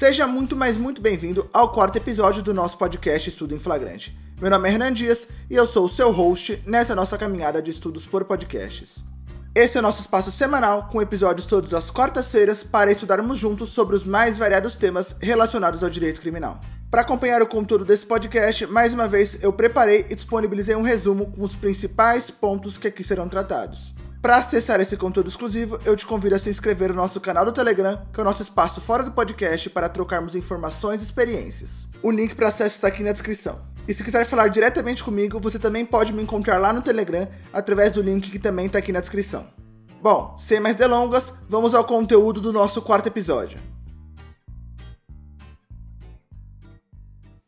Seja muito, mas muito bem-vindo ao quarto episódio do nosso podcast Estudo em Flagrante. Meu nome é Hernan Dias e eu sou o seu host nessa nossa caminhada de estudos por podcasts. Esse é o nosso espaço semanal, com episódios todas as quartas-feiras para estudarmos juntos sobre os mais variados temas relacionados ao direito criminal. Para acompanhar o conteúdo desse podcast, mais uma vez eu preparei e disponibilizei um resumo com os principais pontos que aqui serão tratados. Para acessar esse conteúdo exclusivo, eu te convido a se inscrever no nosso canal do Telegram, que é o nosso espaço fora do podcast para trocarmos informações e experiências. O link para acesso está aqui na descrição. E se quiser falar diretamente comigo, você também pode me encontrar lá no Telegram através do link que também está aqui na descrição. Bom, sem mais delongas, vamos ao conteúdo do nosso quarto episódio.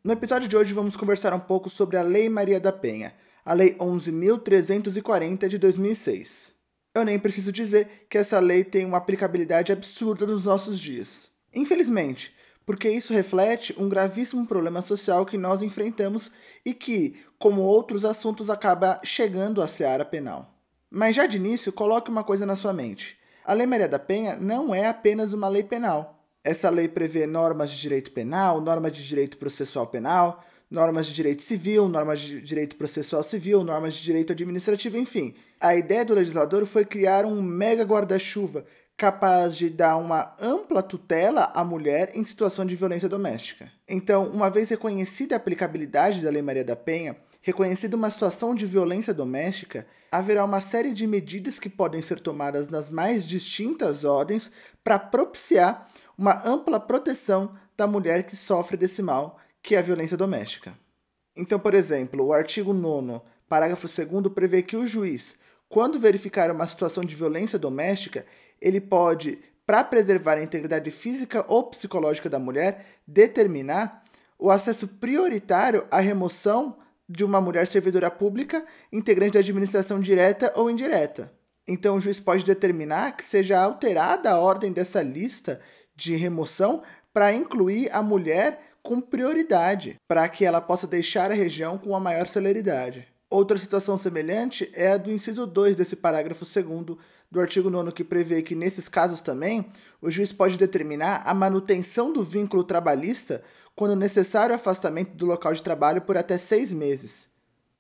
No episódio de hoje vamos conversar um pouco sobre a Lei Maria da Penha, a Lei 11.340 de 2006. Eu nem preciso dizer que essa lei tem uma aplicabilidade absurda nos nossos dias. Infelizmente, porque isso reflete um gravíssimo problema social que nós enfrentamos e que, como outros assuntos, acaba chegando à seara penal. Mas já de início, coloque uma coisa na sua mente. A Lei Maria da Penha não é apenas uma lei penal. Essa lei prevê normas de direito penal, normas de direito processual penal, normas de direito civil, normas de direito processual civil, normas de direito administrativo, enfim. A ideia do legislador foi criar um mega guarda-chuva capaz de dar uma ampla tutela à mulher em situação de violência doméstica. Então, uma vez reconhecida a aplicabilidade da Lei Maria da Penha, reconhecida uma situação de violência doméstica, haverá uma série de medidas que podem ser tomadas nas mais distintas ordens para propiciar uma ampla proteção da mulher que sofre desse mal, que é a violência doméstica. Então, por exemplo, o artigo 9, parágrafo 2 prevê que o juiz, quando verificar uma situação de violência doméstica, ele pode, para preservar a integridade física ou psicológica da mulher, determinar o acesso prioritário à remoção de uma mulher servidora pública, integrante da administração direta ou indireta. Então, o juiz pode determinar que seja alterada a ordem dessa lista de remoção para incluir a mulher com prioridade, para que ela possa deixar a região com a maior celeridade. Outra situação semelhante é a do inciso 2 desse parágrafo 2 do artigo 9, que prevê que, nesses casos também, o juiz pode determinar a manutenção do vínculo trabalhista quando necessário o afastamento do local de trabalho por até seis meses.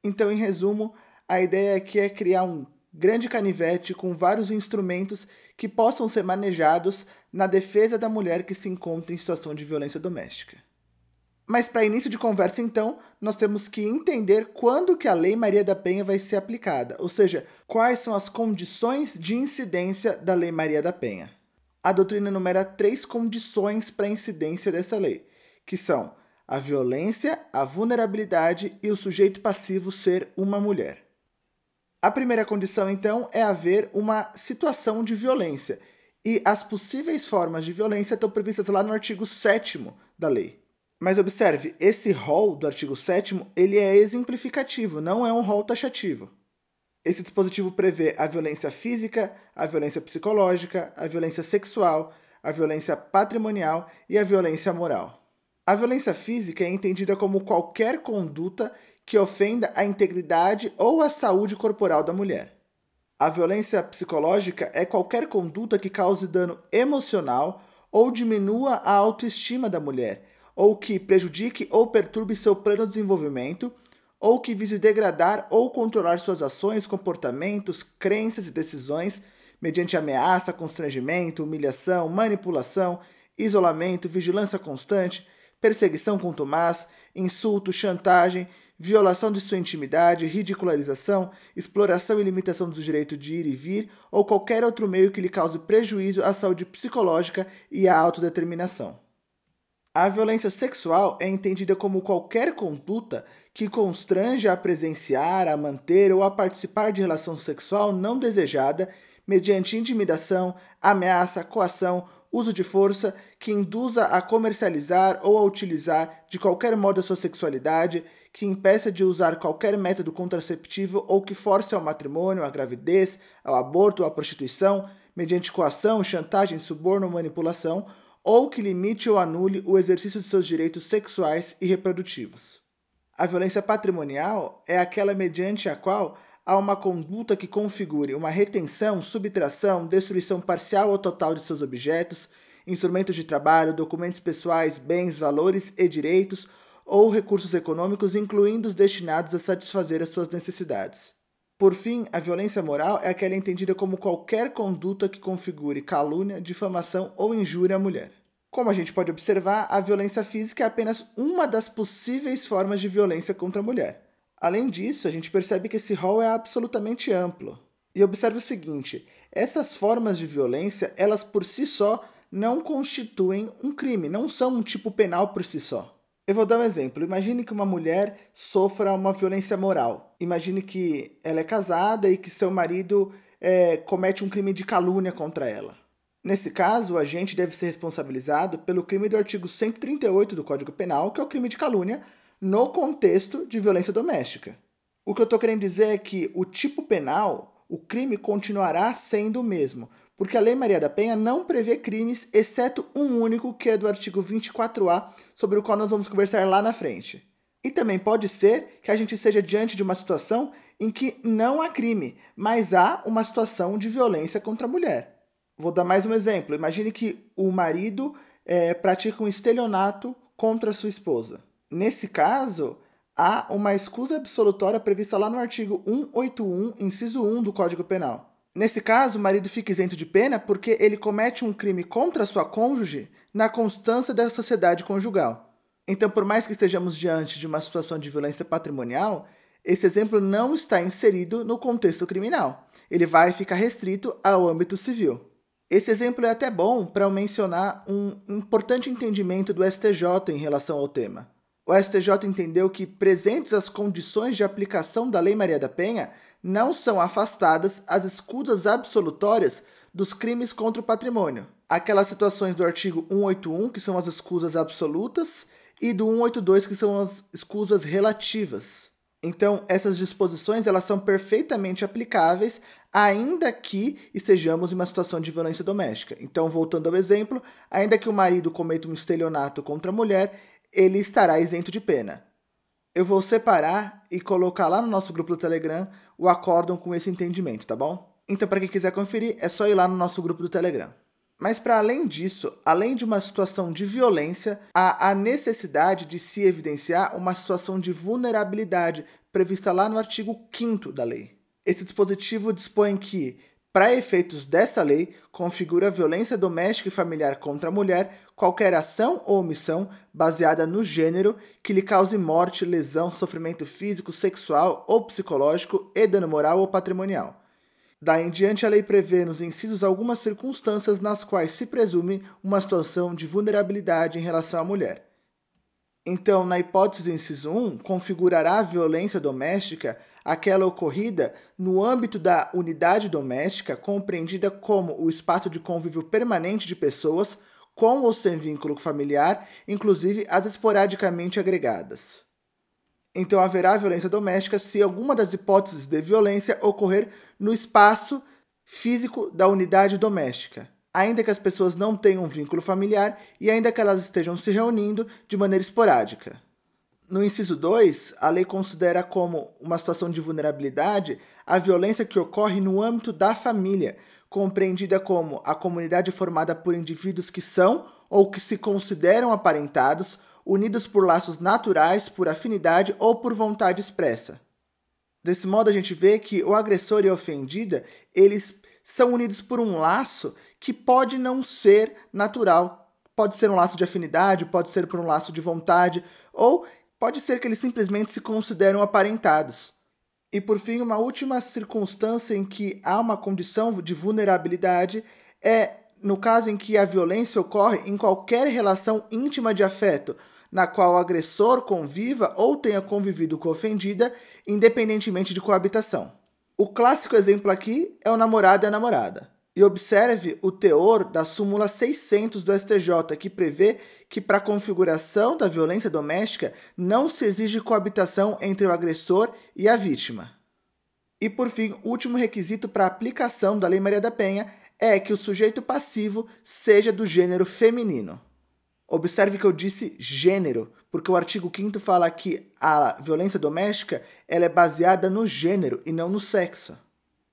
Então, em resumo, a ideia aqui é criar um grande canivete com vários instrumentos que possam ser manejados na defesa da mulher que se encontra em situação de violência doméstica. Mas para início de conversa, então, nós temos que entender quando que a Lei Maria da Penha vai ser aplicada, ou seja, quais são as condições de incidência da Lei Maria da Penha. A doutrina enumera três condições para a incidência dessa lei, que são a violência, a vulnerabilidade e o sujeito passivo ser uma mulher. A primeira condição, então, é haver uma situação de violência, e as possíveis formas de violência estão previstas lá no artigo 7 da lei. Mas observe, esse rol do artigo 7 ele é exemplificativo, não é um rol taxativo. Esse dispositivo prevê a violência física, a violência psicológica, a violência sexual, a violência patrimonial e a violência moral. A violência física é entendida como qualquer conduta que ofenda a integridade ou a saúde corporal da mulher. A violência psicológica é qualquer conduta que cause dano emocional ou diminua a autoestima da mulher ou que prejudique ou perturbe seu pleno desenvolvimento, ou que vise degradar ou controlar suas ações, comportamentos, crenças e decisões mediante ameaça, constrangimento, humilhação, manipulação, isolamento, vigilância constante, perseguição contumaz, insulto, chantagem, violação de sua intimidade, ridicularização, exploração e limitação do direito de ir e vir ou qualquer outro meio que lhe cause prejuízo à saúde psicológica e à autodeterminação. A violência sexual é entendida como qualquer conduta que constrange a presenciar, a manter ou a participar de relação sexual não desejada mediante intimidação, ameaça, coação, uso de força que induza a comercializar ou a utilizar de qualquer modo a sua sexualidade, que impeça de usar qualquer método contraceptivo ou que force ao matrimônio, à gravidez, ao aborto ou à prostituição, mediante coação, chantagem, suborno ou manipulação, ou que limite ou anule o exercício de seus direitos sexuais e reprodutivos. A violência patrimonial é aquela mediante a qual há uma conduta que configure uma retenção, subtração, destruição parcial ou total de seus objetos, instrumentos de trabalho, documentos pessoais, bens, valores e direitos ou recursos econômicos, incluindo os destinados a satisfazer as suas necessidades. Por fim, a violência moral é aquela entendida como qualquer conduta que configure calúnia, difamação ou injúria à mulher. Como a gente pode observar, a violência física é apenas uma das possíveis formas de violência contra a mulher. Além disso, a gente percebe que esse rol é absolutamente amplo. E observe o seguinte: essas formas de violência, elas por si só não constituem um crime, não são um tipo penal por si só. Eu vou dar um exemplo. Imagine que uma mulher sofra uma violência moral. Imagine que ela é casada e que seu marido é, comete um crime de calúnia contra ela. Nesse caso, o agente deve ser responsabilizado pelo crime do artigo 138 do Código Penal, que é o crime de calúnia, no contexto de violência doméstica. O que eu estou querendo dizer é que o tipo penal, o crime continuará sendo o mesmo, porque a Lei Maria da Penha não prevê crimes, exceto um único, que é do artigo 24A, sobre o qual nós vamos conversar lá na frente. E também pode ser que a gente esteja diante de uma situação em que não há crime, mas há uma situação de violência contra a mulher. Vou dar mais um exemplo. Imagine que o marido é, pratica um estelionato contra a sua esposa. Nesse caso, há uma escusa absolutória prevista lá no artigo 181, inciso 1 do Código Penal. Nesse caso, o marido fica isento de pena porque ele comete um crime contra sua cônjuge na constância da sociedade conjugal. Então, por mais que estejamos diante de uma situação de violência patrimonial, esse exemplo não está inserido no contexto criminal. Ele vai ficar restrito ao âmbito civil. Esse exemplo é até bom para mencionar um importante entendimento do STJ em relação ao tema. O STJ entendeu que, presentes as condições de aplicação da Lei Maria da Penha, não são afastadas as escusas absolutórias dos crimes contra o patrimônio. Aquelas situações do artigo 181, que são as escusas absolutas, e do 182, que são as escusas relativas. Então, essas disposições elas são perfeitamente aplicáveis, ainda que estejamos em uma situação de violência doméstica. Então, voltando ao exemplo, ainda que o marido cometa um estelionato contra a mulher, ele estará isento de pena. Eu vou separar e colocar lá no nosso grupo do Telegram o acórdão com esse entendimento, tá bom? Então, para quem quiser conferir, é só ir lá no nosso grupo do Telegram. Mas, para além disso, além de uma situação de violência, há a necessidade de se evidenciar uma situação de vulnerabilidade prevista lá no artigo 5 da lei. Esse dispositivo dispõe que, para efeitos dessa lei, configura violência doméstica e familiar contra a mulher qualquer ação ou omissão baseada no gênero que lhe cause morte, lesão, sofrimento físico, sexual ou psicológico e dano moral ou patrimonial. Daí em diante, a lei prevê nos incisos algumas circunstâncias nas quais se presume uma situação de vulnerabilidade em relação à mulher. Então, na hipótese do inciso 1, configurará a violência doméstica aquela ocorrida no âmbito da unidade doméstica, compreendida como o espaço de convívio permanente de pessoas com ou sem vínculo familiar, inclusive as esporadicamente agregadas. Então haverá violência doméstica se alguma das hipóteses de violência ocorrer no espaço físico da unidade doméstica, ainda que as pessoas não tenham vínculo familiar e ainda que elas estejam se reunindo de maneira esporádica. No inciso 2, a lei considera como uma situação de vulnerabilidade a violência que ocorre no âmbito da família, compreendida como a comunidade formada por indivíduos que são ou que se consideram aparentados, unidos por laços naturais, por afinidade ou por vontade expressa. Desse modo, a gente vê que o agressor e a ofendida, eles são unidos por um laço que pode não ser natural. Pode ser um laço de afinidade, pode ser por um laço de vontade, ou pode ser que eles simplesmente se consideram aparentados. E por fim, uma última circunstância em que há uma condição de vulnerabilidade é no caso em que a violência ocorre em qualquer relação íntima de afeto, na qual o agressor conviva ou tenha convivido com a ofendida, independentemente de coabitação. O clássico exemplo aqui é o namorado e a namorada. E observe o teor da súmula 600 do STJ, que prevê que para a configuração da violência doméstica não se exige coabitação entre o agressor e a vítima. E por fim, último requisito para a aplicação da Lei Maria da Penha é que o sujeito passivo seja do gênero feminino. Observe que eu disse gênero, porque o artigo 5 fala que a violência doméstica ela é baseada no gênero e não no sexo.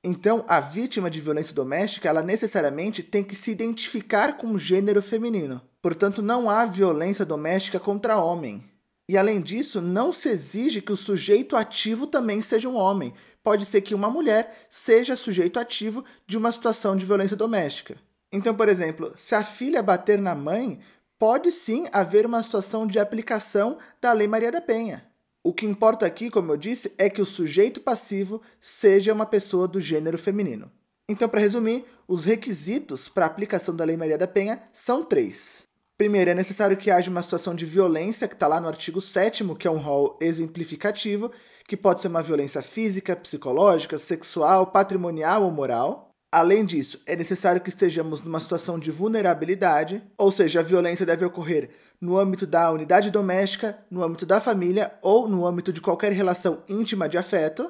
Então, a vítima de violência doméstica, ela necessariamente tem que se identificar com o gênero feminino. Portanto, não há violência doméstica contra homem. E além disso, não se exige que o sujeito ativo também seja um homem. Pode ser que uma mulher seja sujeito ativo de uma situação de violência doméstica. Então, por exemplo, se a filha bater na mãe, pode sim haver uma situação de aplicação da Lei Maria da Penha. O que importa aqui, como eu disse, é que o sujeito passivo seja uma pessoa do gênero feminino. Então, para resumir, os requisitos para a aplicação da Lei Maria da Penha são três. Primeiro, é necessário que haja uma situação de violência, que está lá no artigo 7, que é um rol exemplificativo, que pode ser uma violência física, psicológica, sexual, patrimonial ou moral. Além disso, é necessário que estejamos numa situação de vulnerabilidade, ou seja, a violência deve ocorrer no âmbito da unidade doméstica, no âmbito da família ou no âmbito de qualquer relação íntima de afeto.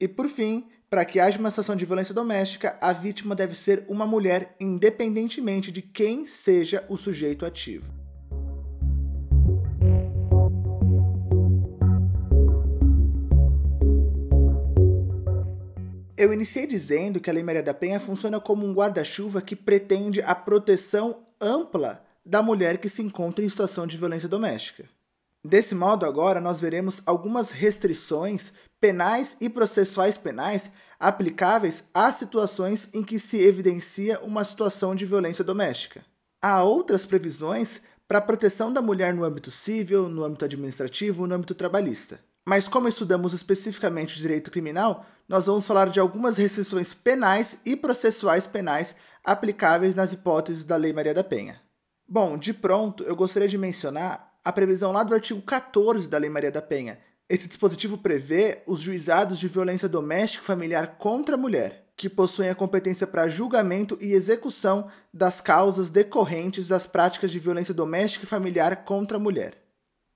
E por fim, para que haja uma situação de violência doméstica, a vítima deve ser uma mulher, independentemente de quem seja o sujeito ativo. Eu iniciei dizendo que a Lei Maria da Penha funciona como um guarda-chuva que pretende a proteção ampla da mulher que se encontra em situação de violência doméstica. Desse modo, agora nós veremos algumas restrições penais e processuais penais aplicáveis às situações em que se evidencia uma situação de violência doméstica. Há outras previsões para a proteção da mulher no âmbito civil, no âmbito administrativo, no âmbito trabalhista. Mas como estudamos especificamente o direito criminal, nós vamos falar de algumas restrições penais e processuais penais aplicáveis nas hipóteses da Lei Maria da Penha. Bom, de pronto, eu gostaria de mencionar a previsão lá do artigo 14 da Lei Maria da Penha. Esse dispositivo prevê os juizados de violência doméstica e familiar contra a mulher, que possuem a competência para julgamento e execução das causas decorrentes das práticas de violência doméstica e familiar contra a mulher.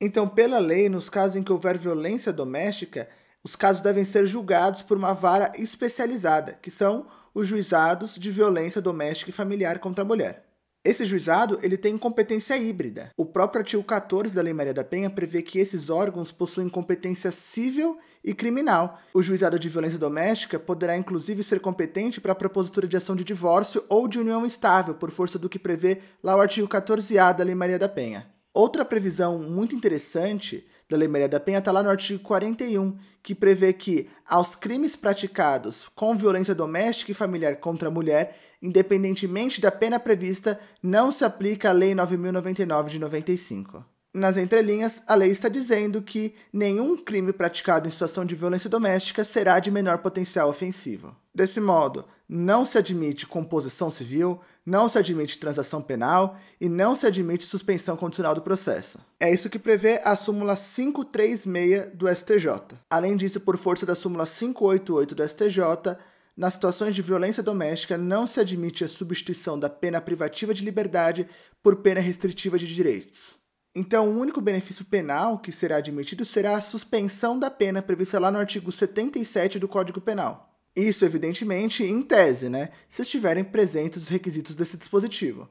Então, pela lei, nos casos em que houver violência doméstica, os casos devem ser julgados por uma vara especializada, que são os juizados de violência doméstica e familiar contra a mulher. Esse juizado ele tem competência híbrida. O próprio artigo 14 da Lei Maria da Penha prevê que esses órgãos possuem competência civil e criminal. O juizado de violência doméstica poderá inclusive ser competente para a propositura de ação de divórcio ou de união estável, por força do que prevê lá o artigo 14A da Lei Maria da Penha. Outra previsão muito interessante da Lei Maria da Penha está lá no artigo 41, que prevê que aos crimes praticados com violência doméstica e familiar contra a mulher, independentemente da pena prevista, não se aplica a Lei 9099 de 95. Nas entrelinhas, a lei está dizendo que nenhum crime praticado em situação de violência doméstica será de menor potencial ofensivo. Desse modo, não se admite composição civil, não se admite transação penal e não se admite suspensão condicional do processo. É isso que prevê a súmula 536 do STJ. Além disso, por força da súmula 588 do STJ, nas situações de violência doméstica não se admite a substituição da pena privativa de liberdade por pena restritiva de direitos. Então, o único benefício penal que será admitido será a suspensão da pena prevista lá no artigo 77 do Código Penal. Isso, evidentemente, em tese, né? Se estiverem presentes os requisitos desse dispositivo.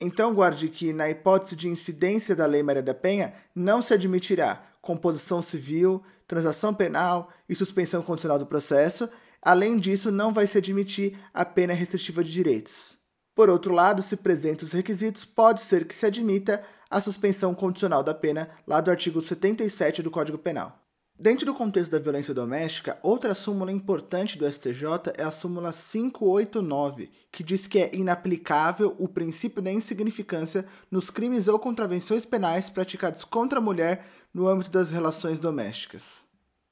Então, guarde que, na hipótese de incidência da Lei Maria da Penha, não se admitirá composição civil, transação penal e suspensão condicional do processo. Além disso, não vai se admitir a pena restritiva de direitos. Por outro lado, se presentes os requisitos, pode ser que se admita a suspensão condicional da pena lá do artigo 77 do Código Penal. Dentro do contexto da violência doméstica, outra súmula importante do STJ é a súmula 589, que diz que é inaplicável o princípio da insignificância nos crimes ou contravenções penais praticados contra a mulher no âmbito das relações domésticas.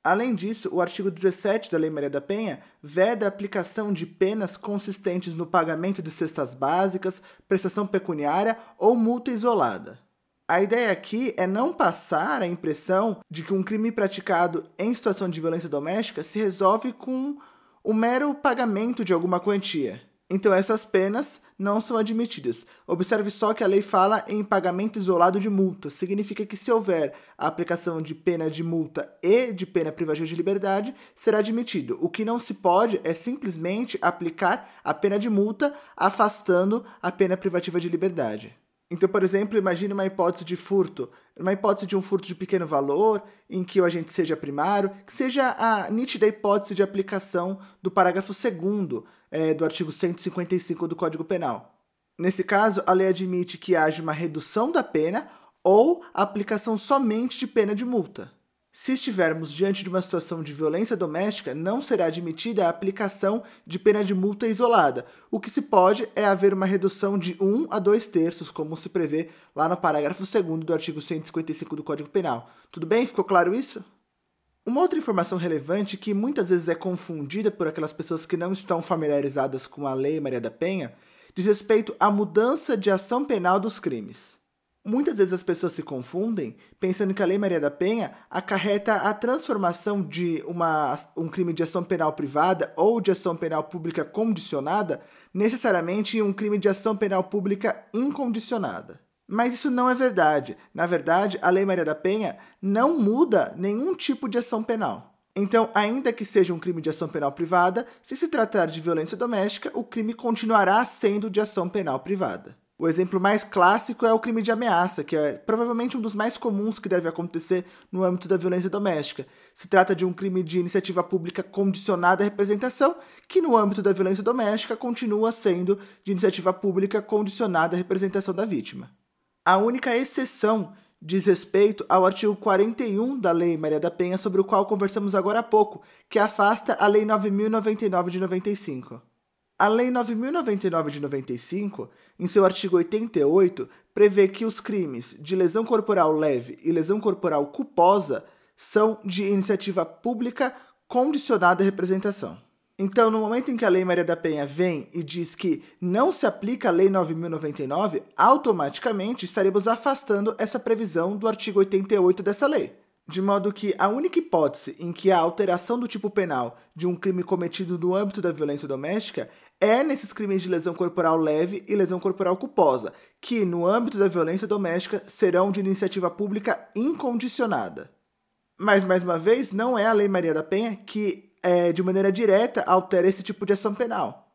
Além disso, o artigo 17 da Lei Maria da Penha veda a aplicação de penas consistentes no pagamento de cestas básicas, prestação pecuniária ou multa isolada. A ideia aqui é não passar a impressão de que um crime praticado em situação de violência doméstica se resolve com o mero pagamento de alguma quantia. Então essas penas não são admitidas. Observe só que a lei fala em pagamento isolado de multa. Significa que se houver a aplicação de pena de multa e de pena privativa de liberdade, será admitido. O que não se pode é simplesmente aplicar a pena de multa afastando a pena privativa de liberdade. Então, por exemplo, imagine uma hipótese de furto, uma hipótese de um furto de pequeno valor, em que o agente seja primário, que seja a nítida hipótese de aplicação do parágrafo 2 é, do artigo 155 do Código Penal. Nesse caso, a lei admite que haja uma redução da pena ou aplicação somente de pena de multa. Se estivermos diante de uma situação de violência doméstica, não será admitida a aplicação de pena de multa isolada. O que se pode é haver uma redução de 1 a 2 terços, como se prevê lá no parágrafo 2 do artigo 155 do Código Penal. Tudo bem? Ficou claro isso? Uma outra informação relevante que muitas vezes é confundida por aquelas pessoas que não estão familiarizadas com a Lei Maria da Penha diz respeito à mudança de ação penal dos crimes. Muitas vezes as pessoas se confundem pensando que a Lei Maria da Penha acarreta a transformação de uma, um crime de ação penal privada ou de ação penal pública condicionada necessariamente em um crime de ação penal pública incondicionada. Mas isso não é verdade. Na verdade, a Lei Maria da Penha não muda nenhum tipo de ação penal. Então, ainda que seja um crime de ação penal privada, se se tratar de violência doméstica, o crime continuará sendo de ação penal privada. O exemplo mais clássico é o crime de ameaça, que é provavelmente um dos mais comuns que deve acontecer no âmbito da violência doméstica. Se trata de um crime de iniciativa pública condicionada à representação, que no âmbito da violência doméstica continua sendo de iniciativa pública condicionada à representação da vítima. A única exceção diz respeito ao artigo 41 da Lei Maria da Penha, sobre o qual conversamos agora há pouco, que afasta a Lei 9099 de 95. A Lei 9099 de 95, em seu artigo 88, prevê que os crimes de lesão corporal leve e lesão corporal culposa são de iniciativa pública condicionada à representação. Então, no momento em que a Lei Maria da Penha vem e diz que não se aplica a Lei 9099, automaticamente estaremos afastando essa previsão do artigo 88 dessa lei. De modo que a única hipótese em que a alteração do tipo penal de um crime cometido no âmbito da violência doméstica é nesses crimes de lesão corporal leve e lesão corporal culposa, que, no âmbito da violência doméstica, serão de iniciativa pública incondicionada. Mas, mais uma vez, não é a Lei Maria da Penha que, é, de maneira direta, altera esse tipo de ação penal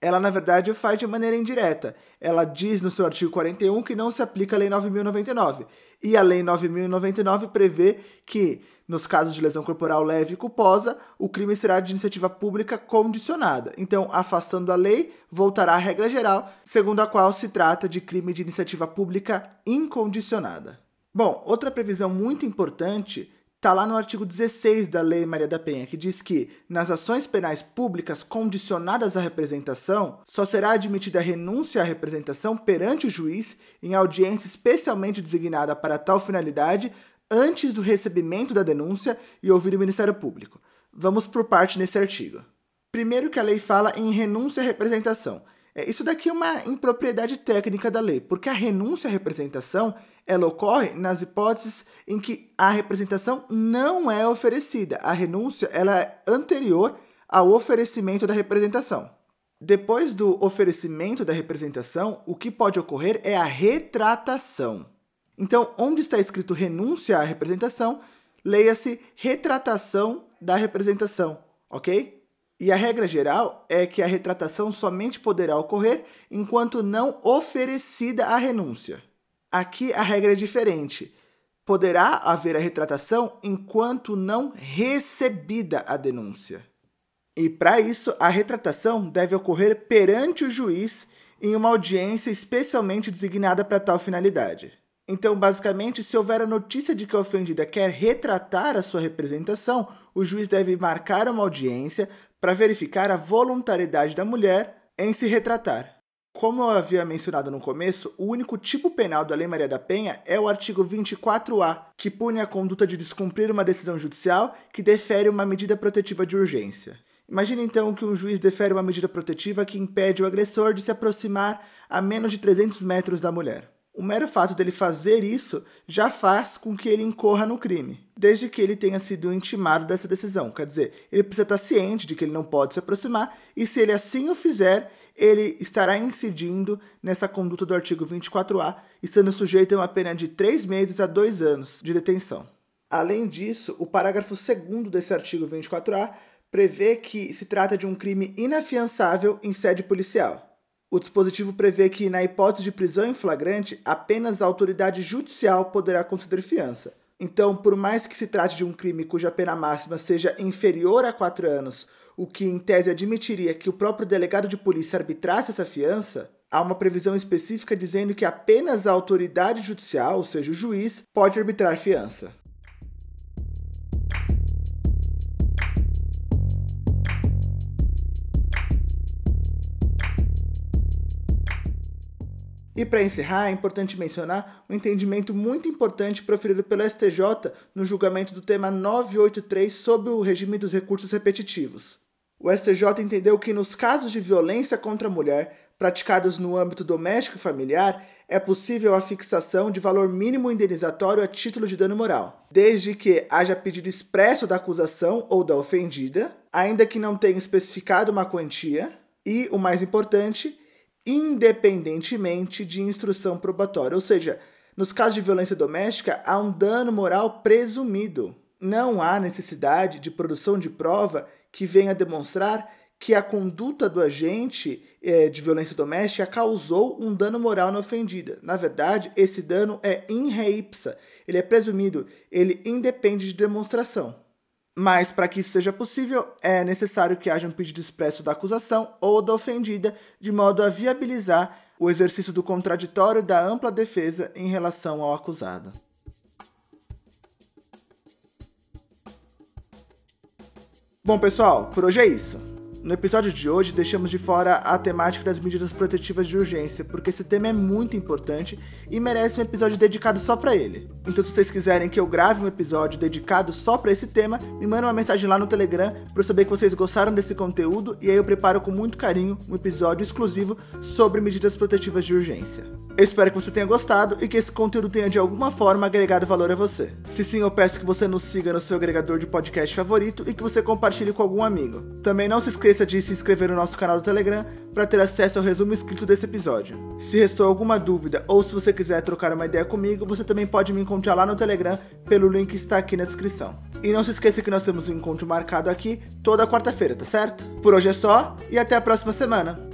ela na verdade faz de maneira indireta. Ela diz no seu artigo 41 que não se aplica a Lei 9099. E a Lei 9099 prevê que, nos casos de lesão corporal leve e culposa, o crime será de iniciativa pública condicionada. Então, afastando a lei, voltará à regra geral, segundo a qual se trata de crime de iniciativa pública incondicionada. Bom, outra previsão muito importante Está lá no artigo 16 da Lei Maria da Penha, que diz que, nas ações penais públicas condicionadas à representação, só será admitida a renúncia à representação perante o juiz em audiência especialmente designada para tal finalidade antes do recebimento da denúncia e ouvir o Ministério Público. Vamos por parte nesse artigo. Primeiro que a lei fala em renúncia à representação. É, isso daqui é uma impropriedade técnica da lei, porque a renúncia à representação ela ocorre nas hipóteses em que a representação não é oferecida. A renúncia ela é anterior ao oferecimento da representação. Depois do oferecimento da representação, o que pode ocorrer é a retratação. Então, onde está escrito renúncia à representação, leia-se retratação da representação, ok? E a regra geral é que a retratação somente poderá ocorrer enquanto não oferecida a renúncia. Aqui a regra é diferente. Poderá haver a retratação enquanto não recebida a denúncia. E para isso, a retratação deve ocorrer perante o juiz em uma audiência especialmente designada para tal finalidade. Então, basicamente, se houver a notícia de que a ofendida quer retratar a sua representação, o juiz deve marcar uma audiência para verificar a voluntariedade da mulher em se retratar. Como eu havia mencionado no começo, o único tipo penal da Lei Maria da Penha é o artigo 24A, que pune a conduta de descumprir uma decisão judicial que defere uma medida protetiva de urgência. Imagine então que um juiz defere uma medida protetiva que impede o agressor de se aproximar a menos de 300 metros da mulher. O mero fato dele fazer isso já faz com que ele incorra no crime, desde que ele tenha sido intimado dessa decisão. Quer dizer, ele precisa estar ciente de que ele não pode se aproximar, e se ele assim o fizer, ele estará incidindo nessa conduta do artigo 24A e sendo sujeito a uma pena de 3 meses a 2 anos de detenção. Além disso, o parágrafo 2 desse artigo 24A prevê que se trata de um crime inafiançável em sede policial. O dispositivo prevê que, na hipótese de prisão em flagrante, apenas a autoridade judicial poderá conceder fiança. Então, por mais que se trate de um crime cuja pena máxima seja inferior a quatro anos, o que em tese admitiria que o próprio delegado de polícia arbitrasse essa fiança, há uma previsão específica dizendo que apenas a autoridade judicial, ou seja, o juiz, pode arbitrar fiança. E para encerrar, é importante mencionar um entendimento muito importante proferido pelo STJ no julgamento do tema 983 sobre o regime dos recursos repetitivos. O STJ entendeu que nos casos de violência contra a mulher praticados no âmbito doméstico e familiar, é possível a fixação de valor mínimo indenizatório a título de dano moral, desde que haja pedido expresso da acusação ou da ofendida, ainda que não tenha especificado uma quantia, e, o mais importante, independentemente de instrução probatória. Ou seja, nos casos de violência doméstica, há um dano moral presumido. Não há necessidade de produção de prova que venha demonstrar que a conduta do agente é, de violência doméstica causou um dano moral na ofendida. Na verdade, esse dano é in re ipsa, ele é presumido, ele independe de demonstração. Mas para que isso seja possível, é necessário que haja um pedido expresso da acusação ou da ofendida, de modo a viabilizar o exercício do contraditório da ampla defesa em relação ao acusado. Bom, pessoal, por hoje é isso. No episódio de hoje, deixamos de fora a temática das medidas protetivas de urgência, porque esse tema é muito importante e merece um episódio dedicado só para ele. Então, se vocês quiserem que eu grave um episódio dedicado só para esse tema, me mandem uma mensagem lá no Telegram para saber que vocês gostaram desse conteúdo e aí eu preparo com muito carinho um episódio exclusivo sobre medidas protetivas de urgência. Eu espero que você tenha gostado e que esse conteúdo tenha de alguma forma agregado valor a você. Se sim, eu peço que você nos siga no seu agregador de podcast favorito e que você compartilhe com algum amigo. Também não se esqueça de se inscrever no nosso canal do Telegram para ter acesso ao resumo escrito desse episódio. Se restou alguma dúvida ou se você quiser trocar uma ideia comigo, você também pode me encontrar lá no Telegram pelo link que está aqui na descrição. E não se esqueça que nós temos um encontro marcado aqui toda quarta-feira, tá certo? Por hoje é só e até a próxima semana.